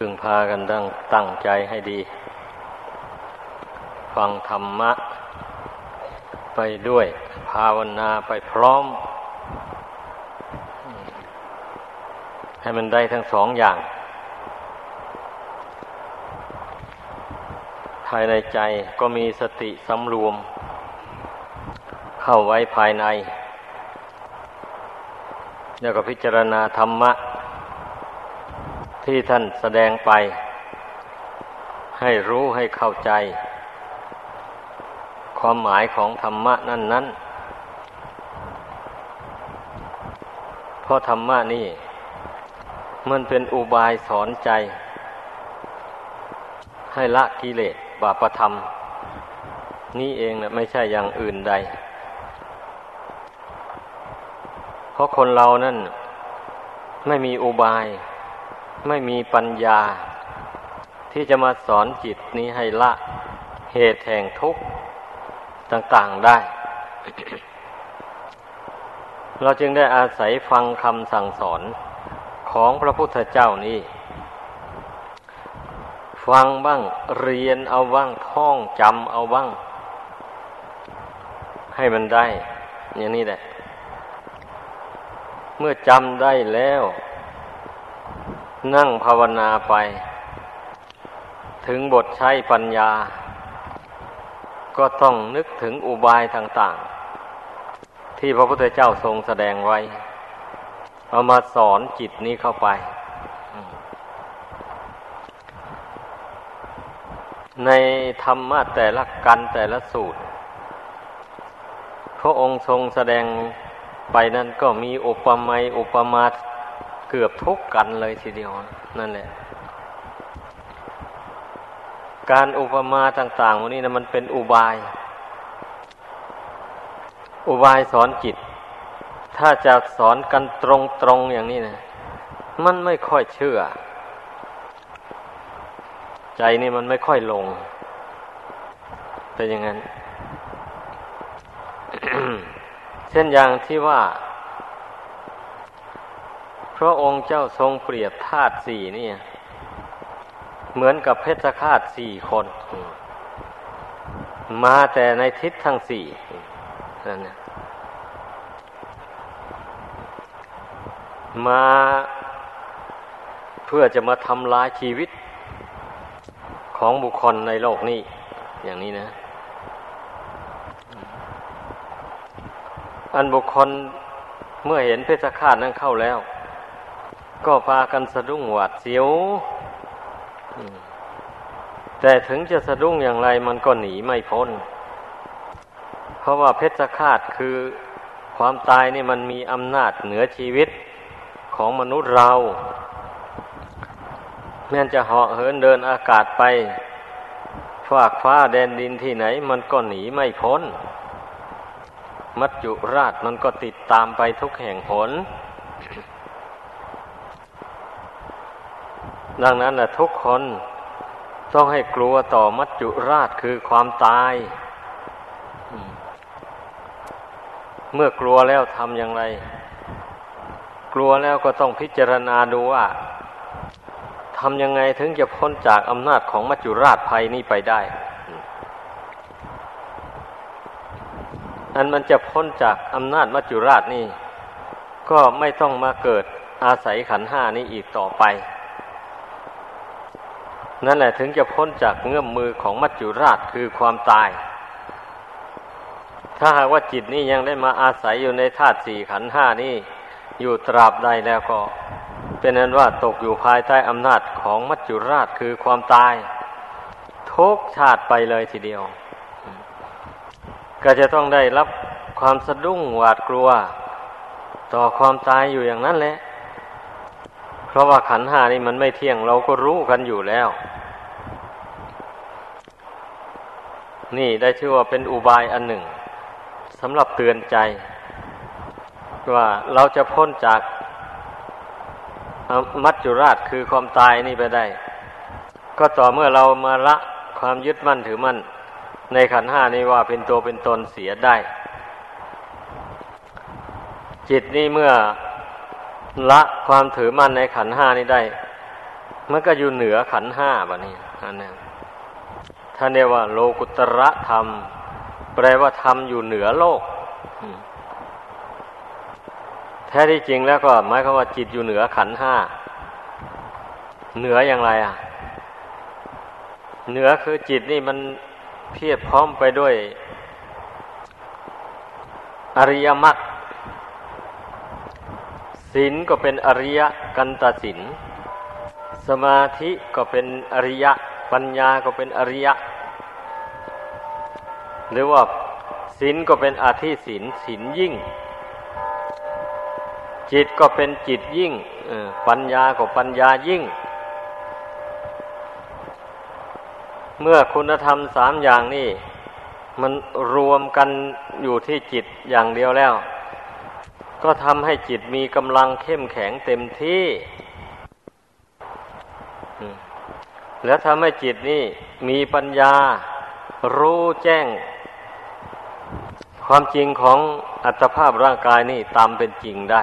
พึงพากันตั้งตั้งใจให้ดี ฟังธรรมะ ไปด้วย ภาวนาไปพร้อม ให้มันได้ทั้งสองอย่าง ภายในใจก็มีสติสำรวม เข้าไว้ภายใน แล้วก็พิจารณาธรรมะ ที่ท่านแสดงไป ให้รู้ให้เข้าใจ ความหมายของธรรมะนั่นนั้นเพราะธรรมะนี่ มันเป็นอุบายสอนใจ ให้ละกิเลสบาปธรรม นี่เองนะไม่ใช่อย่างอื่นใด เพราะคนเรานั่นไม่มีอุบาย ไม่มีปัญญา ที่จะมาสอนจิตนี้ให้ละเหตุแห่งทุกข์ต่างๆได้ เราจึงได้อาศัยฟังคำสั่งสอนของพระพุทธเจ้านี้ ฟังบ้างเรียนเอาบ้างท่องจำเอาบ้าง ให้มันได้ อย่างนี้แหละ เมื่อจำได้แล้ว นั่งภาวนาไป ถึงบทใช้ปัญญา ก็ต้องนึกถึงอุบายต่างๆ ที่พระพุทธเจ้าทรงแสดงไว้ เอามาสอนจิตนี้เข้าไป ในธรรมะแต่ละกันแต่ละสูตร พระองค์ทรงแสดงไปนั้นก็มีอุปมาอุปมา เกือบทุกกันเลยทีเดียวนั่นแหละ การอุปมาต่างๆวันนี้นะมันเป็นอุบาย อุบายสอนจิต ถ้าจะสอนกันตรงๆอย่างนี้นะมันไม่ค่อยเชื่อ ใจนี่มันไม่ค่อยลง เป็นอย่างนั้น เช่นอย่างที่ว่า พระองค์เจ้าทรงเปรียบธาตุสี่นี่เหมือนกับเพชฌฆาตสี่คน มาแต่ในทิศทั้งสี่นั่นนะมาเพื่อจะมาทำลายชีวิตของบุคคลในโลกนี้ อย่างนี้นะ อันบุคคลเมื่อเห็นเพชฌฆาตนั้นเข้าแล้ว ก็พากันสะดุ้งหวาดเสียว แต่ถึงจะสะดุ้งอย่างไรมันก็หนีไม่พ้น เพราะว่าเพชฌฆาตคือความตายนี่มันมีอำนาจเหนือชีวิตของมนุษย์เราแม้จะเหาะเหินเดินอากาศไปฝากฟ้าแดนดินที่ไหน มันก็หนีไม่พ้น มัจจุราชมันก็ติดตามไปทุกแห่งหน ดังนั้นนะทุกคนต้องให้กลัวต่อมัจจุราชคือความตาย เมื่อกลัวแล้วทำอย่างไร กลัวแล้วก็ต้องพิจารณาดูว่าทำยังไงถึงจะพ้นจากอำนาจของมัจจุราชภัยนี้ไปได้ อันมันจะพ้นจากอำนาจมัจจุราชนี่ ก็ไม่ต้องมาเกิดอาศัยขันห้านี้อีกต่อไป นั่นแหละถึงจะพ้นจากเงื้อมมือของมัจจุราชคือความตาย ถ้าหากว่าจิตนี้ยังได้มาอาศัยอยู่ในธาตุสี่ขันห้านี้อยู่ตราบใดแล้วก็ เป็นนั้นว่าตกอยู่ภายใต้อำนาจของมัจจุราชคือความตาย ทุกชาติไปเลยทีเดียว ก็จะต้องได้รับความสะดุ้งหวาดกลัว ต่อความตายอยู่อย่างนั้นแหละ ราะว่าขันห้านี่มันไม่เที่ยงเราก็รู้กันอยู่แล้ว นี่ได้ชื่อว่าเป็นอุบายอันหนึ่งสำหรับเตือนใจ ว่าเราจะพ้นจากมัจจุราชคือความตายนี่ไปได้ ก็ต่อเมื่อเรามาละความยึดมั่นถือมั่น ในขันห้านี้ว่าเป็นตัวเป็นตนเสียได้ จิตนี่เมื่อ ละความถือมั่นในขันห้านี้ได้ มันก็อยู่เหนือขันห้าบะนี้อันนี้ท่านเรียกว่า โลกุตระธรรม แปลว่าธรรมอยู่เหนือโลกแท้ที่จริงแล้วก็หมายความว่าจิตอยู่เหนือขันห้า เหนืออย่างไรอะ เหนือคือจิตนี่มันเพียบพร้อมไปด้วย อริยมรรค ศีลก็เป็นอริยกันตศีลสมาธิก็เป็นอริยะ ปัญญาก็เป็นอริยะ หรือว่าศีลก็เป็นอาธิศีลศีลยิ่ง จิตก็เป็นจิตยิ่งปัญญาก็ปัญญายิ่ง เมื่อคุณธรรมสามอย่างนี้มันรวมกันอยู่ที่จิตอย่างเดียวแล้ว ก็ทำให้จิตมีกำลังเข้มแข็งเต็มที่ แล้วทำให้จิตนี่มีปัญญารู้แจ้ง ความจริงของอัตภาพร่างกายนี่ตามเป็นจริงได้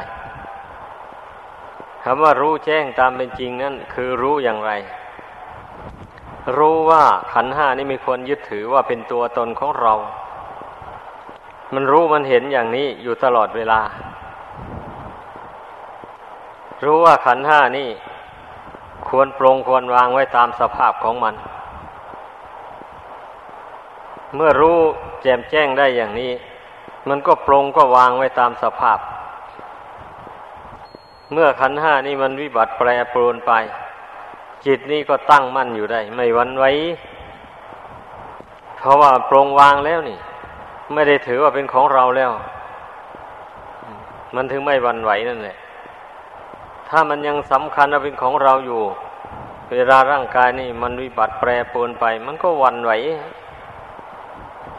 คำว่ารู้แจ้งตามเป็นจริงนั่นคือรู้อย่างไร รู้ว่าขันห้านี่มีคนยึดถือว่าเป็นตัวตนของเรา มันรู้มันเห็นอย่างนี้อยู่ตลอดเวลา รู้ว่าขันห้านี่ ควรปรงควรวางไว้ตามสภาพของมัน เมื่อรู้แจ่มแจ้งได้อย่างนี้ มันก็ปรงก็วางไว้ตามสภาพ เมื่อขันห้านี่มันวิบัติแปรปรวนไป จิตนี่ก็ตั้งมั่นอยู่ได้ ไม่วันไว้ เพราะว่าปรงวางแล้วนี่ ไม่ได้ถือว่าเป็นของเราแล้ว มันถึงไม่วันไหวนั่นแหละ ถ้ามันยังสำคัญเป็นของเราอยู่ เวลาร่างกายนี่มันวิบัติแปรปรวนไป มันก็วันไหว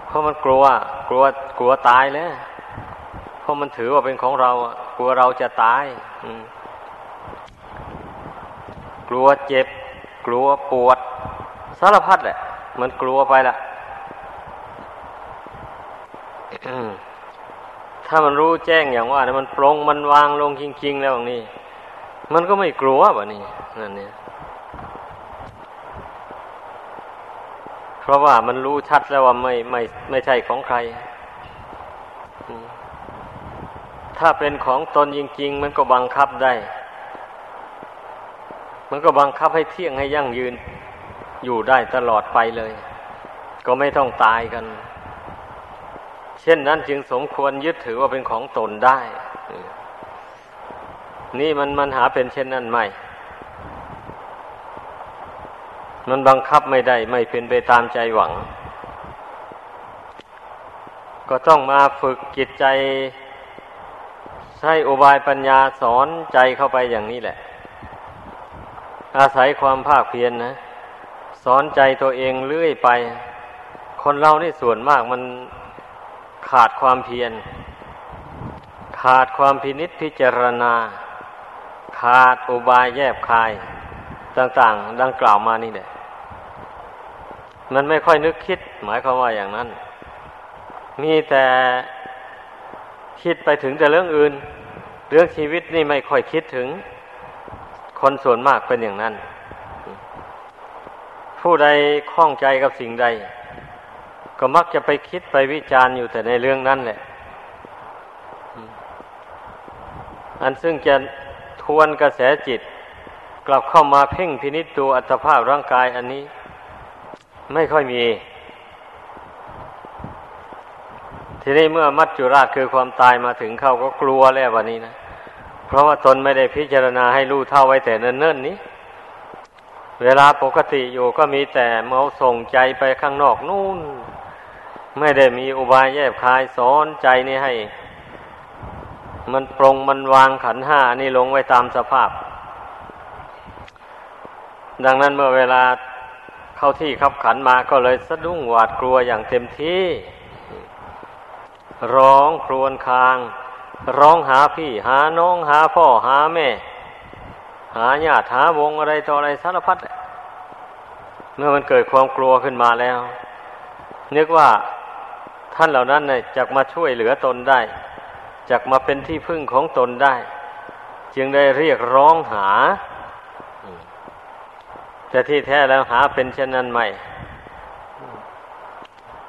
เพราะมันกลัว กลัวกลัวตายแล้วเพราะมันถือว่าเป็นของเรากลัวเราจะตายกลัวเจ็บ กลัวปวด สารพัดแหละ มันกลัวไปละถ้ามันรู้แจ้งอย่างว่าเนี่ยมันปรงมันวางลงจริง ๆ แล้วอย่างนี้ มันก็ไม่กลัววะนี่นั่นเนี่ยเพราะว่ามันรู้ชัดแล้วว่าไม่ไม่ไม่ใช่ของใคร ถ้าเป็นของตนจริง ๆ มันก็บังคับได้ มันก็บังคับให้เที่ยงให้ยั่งยืน อยู่ได้ตลอดไปเลย ก็ไม่ต้องตายกัน เช่นนั้นจึงสมควรยึดถือว่าเป็นของตนได้ นี่มันมันหาเป็นเช่นนั้นไม่ มันบังคับไม่ได้ไม่เป็นไปตามใจหวัง ก็ต้องมาฝึกจิตใจใช้อุบายปัญญาสอนใจเข้าไปอย่างนี้แหละ อาศัยความภาคเพียรนนะ สอนใจตัวเองเรื่อยไป คนเรานี่ส่วนมากมันขาดความเพียรขาดความพินิษพิจารณา ขาดอุบายแยบคาย ต่างๆ ดังกล่าวมานี่แหละ มันไม่ค่อยนึกคิด หมายความว่าอย่างนั้น มีแต่คิดไปถึงแต่เรื่องอื่น เรื่องชีวิตนี่ไม่ค่อยคิดถึง คนส่วนมากเป็นอย่างนั้น ผู้ใดคล่องใจกับสิ่งใด ก็มักจะไปคิดไปวิจารณ์อยู่แต่ในเรื่องนั้นแหละ อันซึ่งจะ ทวนกระแสจิต กลับเข้ามาเพ่งพินิจดูอัตภาพร่างกายอันนี้ ไม่ค่อยมี ทีนี้เมื่อมัจจุราชคือความตายมาถึงเขาก็กลัวแล้ววันนี้นะเพราะว่าตนไม่ได้พิจารณาให้รู้เท่าไว้แต่เนิ่นๆนี้ เวลาปกติอยู่ก็มีแต่เมาส่งใจไปข้างนอกนู่น ไม่ได้มีอุบายแยบคายสอนใจนี่ให้ มันปรงมันวางขันห้านี่ลงไว้ตามสภาพ ดังนั้นเมื่อเวลาเข้าที่ขับขันมาก็เลยสะดุ้งหวาดกลัวอย่างเต็มที่ ร้องครวญคาง ร้องหาพี่หาน้องหาพ่อหาแม่ หาญาติหาวงอะไรต่ออะไรสารพัดเมื่อมันเกิดความกลัวขึ้นมาแล้วนึกว่าท่านเหล่านั้นเนี่ยจะมาช่วยเหลือตนได้ จักมาเป็นที่พึ่งของตนได้ จึงได้เรียกร้องหา แต่ที่แท้แล้วหาเป็นเช่นนั้นไม่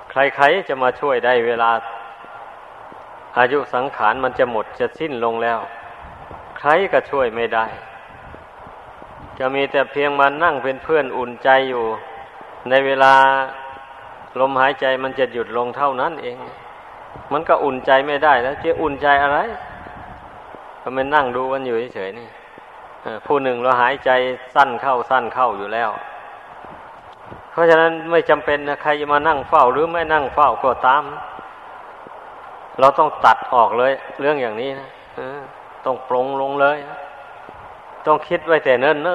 ใครๆจะมาช่วยได้เวลา อายุสังขารมันจะหมดจะสิ้นลงแล้ว ใครก็ช่วยไม่ได้ จะมีแต่เพียงมานั่งเป็นเพื่อนอุ่นใจอยู่ ในเวลาลมหายใจมันจะหยุดลงเท่านั้นเอง มันก็อุ่นใจไม่ได้แล้วจะอุ่นใจอะไรก็มันนั่งดูกันอยู่เฉยๆนี่ผู้หนึ่งเราหายใจสั้นเข้าสั้นเข้าอยู่แล้ว เพราะฉะนั้นไม่จำเป็นนะใครจะมานั่งเฝ้าหรือไม่นั่งเฝ้าก็ตาม เราต้องตัดออกเลย เรื่องอย่างนี้นะต้องปรงลงเลย ต้องคิดไว้แต่เนิ่นเ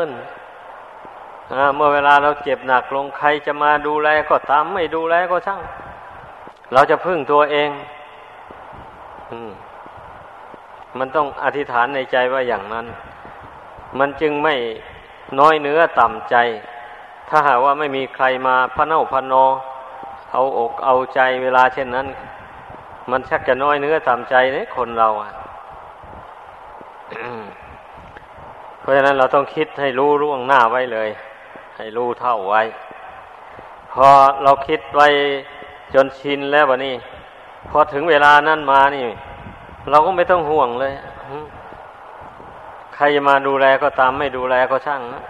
เมื่อเวลาเราเจ็บหนักลงใครจะมาดูแลก็ตาม ไม่ดูแลก็ช่าง เราจะพึ่งตัวเองอมมันต้องอธิษฐานในใจว่าอย่างนั้น มันจึงไม่น้อยเนื้อต่ำใจ ถ้าหากว่าไม่มีใครมาพระเน่าพระนอ เอาอกเอาใจเวลาเช่นนั้น มันชักจะน้อยเนื้อต่ำใจเนี่ยคนเราอะเพราะฉะนั้นเราต้องคิดให้รู้ร่วงหน้าไว้เลย ให้รู้เท่าไว้ พอเราคิดไว้ จนชินแล้ววะนี่พอถึงเวลานั้นมานี่ เราก็ไม่ต้องห่วงเลย ใครมาดูแลก็ตามไม่ดูแลก็ช่างนะ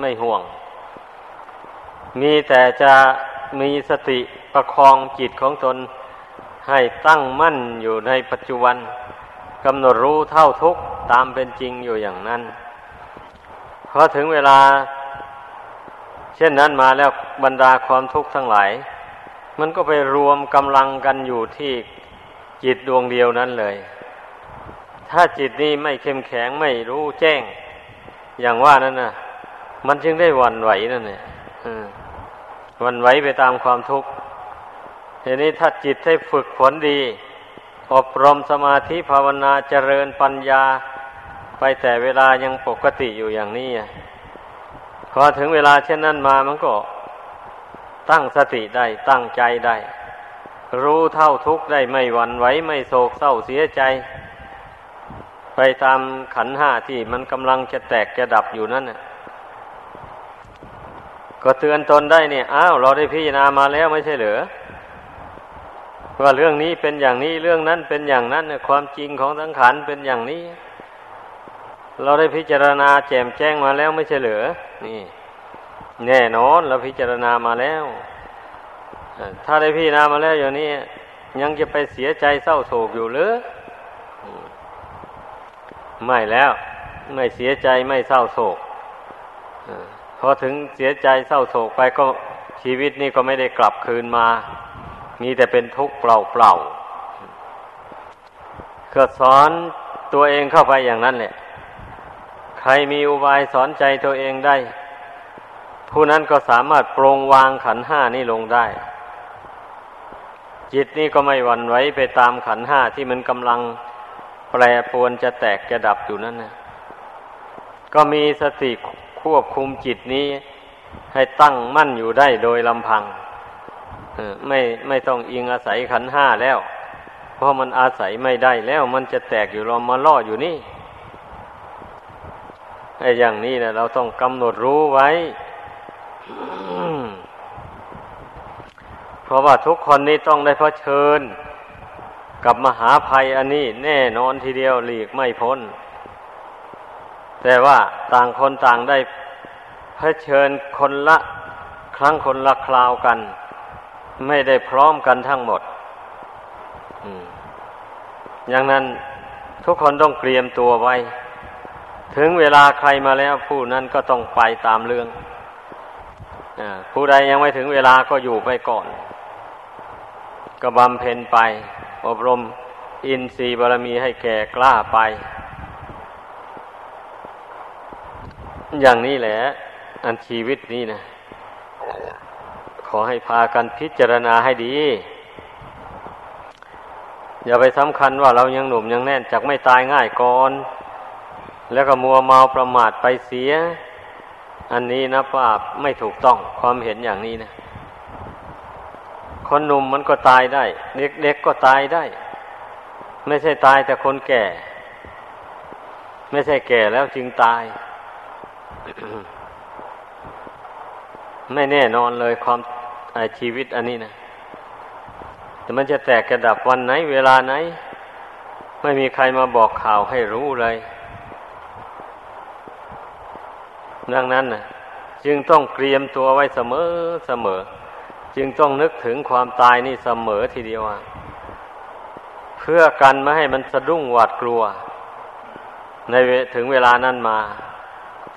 ไม่ห่วง มีแต่จะมีสติประคองจิตของตน ให้ตั้งมั่นอยู่ในปัจจุบันกำหนดรู้เท่าทุกตามเป็นจริงอยู่อย่างนั้นพอถึงเวลา เช่นนั้นมาแล้วบรรดาความทุกข์ทั้งหลาย มันก็ไปรวมกำลังกันอยู่ที่จิตดวงเดียวนั้นเลย ถ้าจิตนี้ไม่เข้มแข็งไม่รู้แจ้ง อย่างว่านั่นนะมันจึงได้วันไหวนั่นเนี่ยวันไหวไปตามความทุกข์ทีนี้ถ้าจิตให้ฝึกฝนดี อบรมสมาธิภาวนาเจริญปัญญา ไปแต่เวลายังปกติอยู่อย่างนี้พอถึงเวลาเช่นนั้นมามันก็ ตั้งสติได้ตั้งใจได้ รู้เท่าทุกข์ได้ไม่หวั่นไหวไม่โศกเศร้าเสียใจ ไปตามขันห้าที่มันกำลังจะแตกจะดับอยู่นั่นน่ะก็เตือนตนได้เนี่ยอ้าวเราได้พิจารณามาแล้วไม่ใช่เหรอว่าเรื่องนี้เป็นอย่างนี้เรื่องนั้นเป็นอย่างนั้นความจริงของสังขารเป็นอย่างนี้ เราได้พิจารณาแจ่มแจ้งมาแล้วไม่ใช่เหรอนี่ แน่นอนเราพิจารณามาแล้วถ้าได้พี่นามาแล้วอย่างนี้ ยังจะไปเสียใจเศร้าโศกอยู่หรือไม่แล้ว ไม่เสียใจไม่เศร้าโศกพอถึงเสียใจเศร้าโศกไปก็ชีวิตนี้ก็ไม่ได้กลับคืนมา มีแต่เป็นทุกข์เปล่าเปล่าก็สอนตัวเองเข้าไปอย่างนั้นแหละ ใครมีอุบายสอนใจตัวเองได้ ผู้นั้นก็สามารถปรงวางขันห้านี้ลงได้ จิตนี่ก็ไม่หวั่นไหวไปตามขันห้าที่มันกำลังแปรปรวนจะแตกจะดับอยู่นั่นนะก็มีสติควบคุมจิตนี้ให้ตั้งมั่นอยู่ได้โดยลำพังไม่ไม่ต้องอิงอาศัยขันห้าแล้ว เพราะมันอาศัยไม่ได้แล้ว มันจะแตกอยู่รามาล่ออยู่นี่ไอ้อย่างนี้นะเราต้องกำหนดรู้ไว้เพ ราะว่าทุกคนนี้ต้องได้เผชิญ กับมหาภัยอันนี้แน่นอนทีเดียวหลีกไม่พ้น แต่ว่าต่างคนต่างได้เผชิญคนละครั้งคนละคราวกัน ไม่ได้พร้อมกันทั้งหมดอย่างนั้นทุกคนต้องเตรียมตัวไว้ ถึงเวลาใครมาแล้วผู้นั้นก็ต้องไปตามเรื่องผู้ใดยังไม่ถึงเวลาก็อยู่ไปก่อน ก็บำเพ็ญไป อบรมอินทรีย์บารมีให้แก่กล้าไป อย่างนี้แหละ อันชีวิตนี้นะขอให้พากันพิจารณาให้ดี อย่าไปสำคัญว่าเรายังหนุ่มยังแน่นจากไม่ตายง่ายก่อน แล้วก็มัวเมาประมาทไปเสีย อันนี้นะป้าไม่ถูกต้องความเห็นอย่างนี้นะ คนหนุ่มมันก็ตายได้ เด็กๆก็ตายได้ ไม่ใช่ตายแต่คนแก่ ไม่ใช่แก่แล้วจึงตาย ไม่แน่นอนเลยความชีวิตอันนี้นะแต่มันจะแตกกระดับวันไหน เวลาไหน ไม่มีใครมาบอกข่าวให้รู้เลยดังนั้นนะจึงต้องเตรียมตัวไว้เสมอเสมอ จึงต้องนึกถึงความตายนี่เสมอทีเดียวเพื่อกันไม่ให้มันสะดุ้งหวาดกลัว ในถึงเวลานั้นมา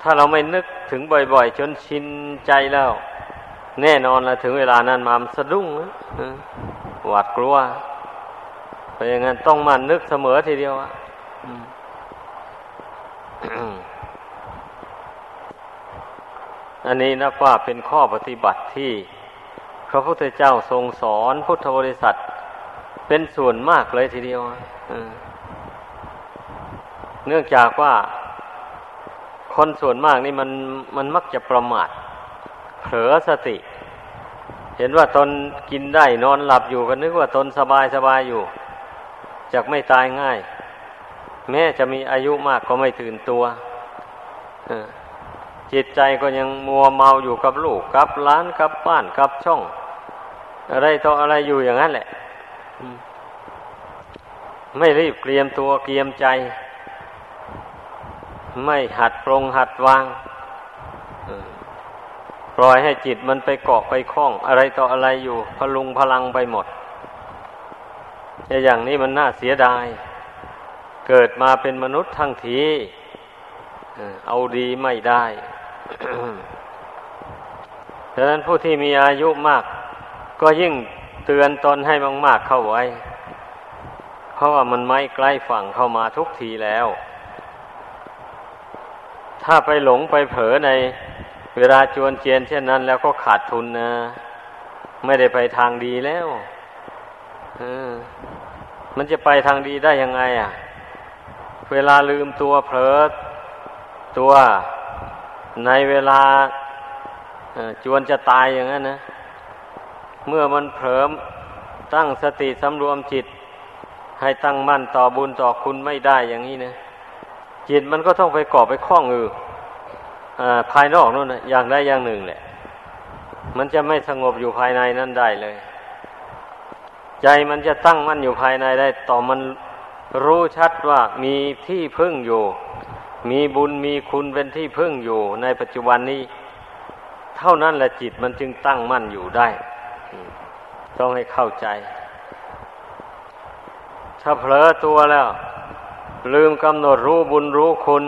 ถ้าเราไม่นึกถึงบ่อยๆจนชินใจแล้ว แน่นอนละถึงเวลานั้นมามันสะดุ้งหวาดกลัวเพราะอย่างนั้นต้องมันนึกเสมอทีเดียวอะอันนี้นับว่าเป็นข้อปฏิบัติที่ พระพุทธเจ้าทรงสอนพุทธบริษัท เป็นส่วนมากเลยทีเดียวเนื่องจากว่าคนส่วนมากนี่มันมันมักจะประมาท เผลอสติ เห็นว่าตนกินได้นอนหลับอยู่ก็นึกว่าตนสบายสบายอยู่จะไม่ตายง่าย แม้จะมีอายุมากก็ไม่ตื่นตัว จิตใจก็ยังมัวเมาอยู่กับลูกกับล้านกับบ้านกับช่อง อะไรต่ออะไรอยู่อย่างนั้นแหละ ไม่รีบเตรียมตัวเตรียมใจ ไม่หัดปรงหัดวางปล่อยให้จิตมันไปเกาะไปคล้อง อะไรต่ออะไรอยู่ พลุงพลังไปหมดอย่างนี้มันน่าเสียดาย เกิดมาเป็นมนุษย์ทั้งทีเอาดีไม่ได้ ดังนั้นผู้ที่มีอายุมาก ก็ยิ่งเตือนตนให้มากๆเข้าไว้ เพราะว่ามันไม่ใกล้ฝั่งเข้ามาทุกทีแล้ว ถ้าไปหลงไปเผลอในเวลาจวนเจียนเช่นนั้น แล้วก็ขาดทุนนะ ไม่ได้ไปทางดีแล้วมันจะไปทางดีได้ยังไง อะ เวลาลืมตัวเผลอตัว ในเวลาจวนจะตายอย่างนั้นนะ เมื่อมันเผลอตั้งสติสำรวมจิต ให้ตั้งมั่นต่อบุญต่อคุณไม่ได้อย่างนี้นะจิตมันก็ต้องไปก่อไปคล้องอือภายนอกนู่นนะอย่างใดอย่างหนึ่งแหละ มันจะไม่สงบอยู่ภายในนั่นได้เลย ใจมันจะตั้งมั่นอยู่ภายในได้ ต่อมันรู้ชัดว่ามีที่พึ่งอยู่ มีบุญมีคุณเป็นที่พึ่งอยู่ในปัจจุบันนี้ เท่านั้นแหละจิตมันจึงตั้งมั่นอยู่ได้ ต้องให้เข้าใจ ถ้าเผลอตัวแล้ว ลืมกำหนดรู้บุญรู้คุณ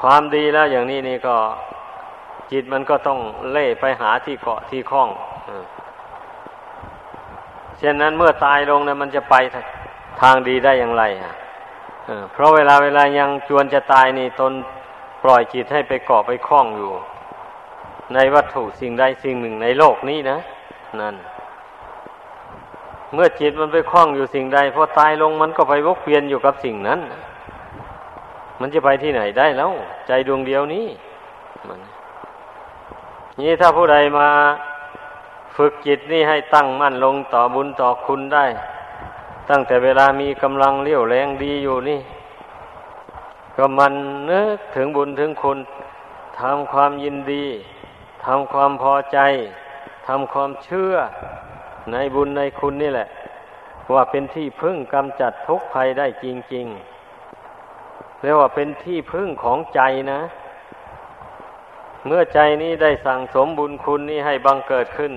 ความดีแล้วอย่างนี้นี่ก็ จิตมันก็ต้องเล่ไปหาที่เกาะที่คล้องเช่นนั้นเมื่อตายลงนะมันจะไปทางดีได้อย่างไรอะ เพราะเวลาเวลายังจวนจะตายนี่ตนปล่อยจิตให้ไปเกาะไปคล้องอยู่ ในวัตถุสิ่งใดสิ่งหนึ่งในโลกนี้นะ นั่น เมื่อจิตมันไปคล้องอยู่สิ่งใดพอตายลงมันก็ไปวกเวียนอยู่กับสิ่งนั้น มันจะไปที่ไหนได้แล้ว ใจดวงเดียวนี้มันนี่ถ้าผู้ใดมาฝึกจิตนี่ให้ตั้งมั่นลงต่อบุญต่อคุณได้ ตั้งแต่เวลามีกำลังเลี้ยวแรงดีอยู่นี่ ก็มันนึกถึงบุญถึงคุณทำความยินดีทำความพอใจทำความเชื่อในบุญในคุณนี่แหละ ว่าเป็นที่พึ่งกำจัดทุกภัยได้จริง ๆ เรียกว่าเป็นที่พึ่งของใจนะ เมื่อใจนี้ได้สั่งสมบุญคุณนี้ให้บังเกิดขึ้น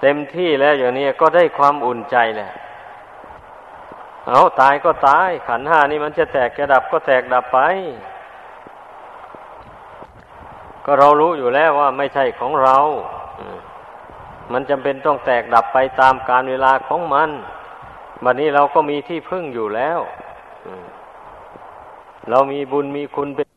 เต็มที่แล้วอย่างนี้ก็ได้ความอุ่นใจแหละ เอาตายก็ตาย ขันห้านี่มันจะแตกกระดับก็แตกดับไป ก็เรารู้อยู่แล้วว่าไม่ใช่ของเรา มันจำเป็นต้องแตกดับไปตามการเวลาของมันบัดนนี้เราก็มีที่พึ่งอยู่แล้ว เรามีบุญมีคุณเป็น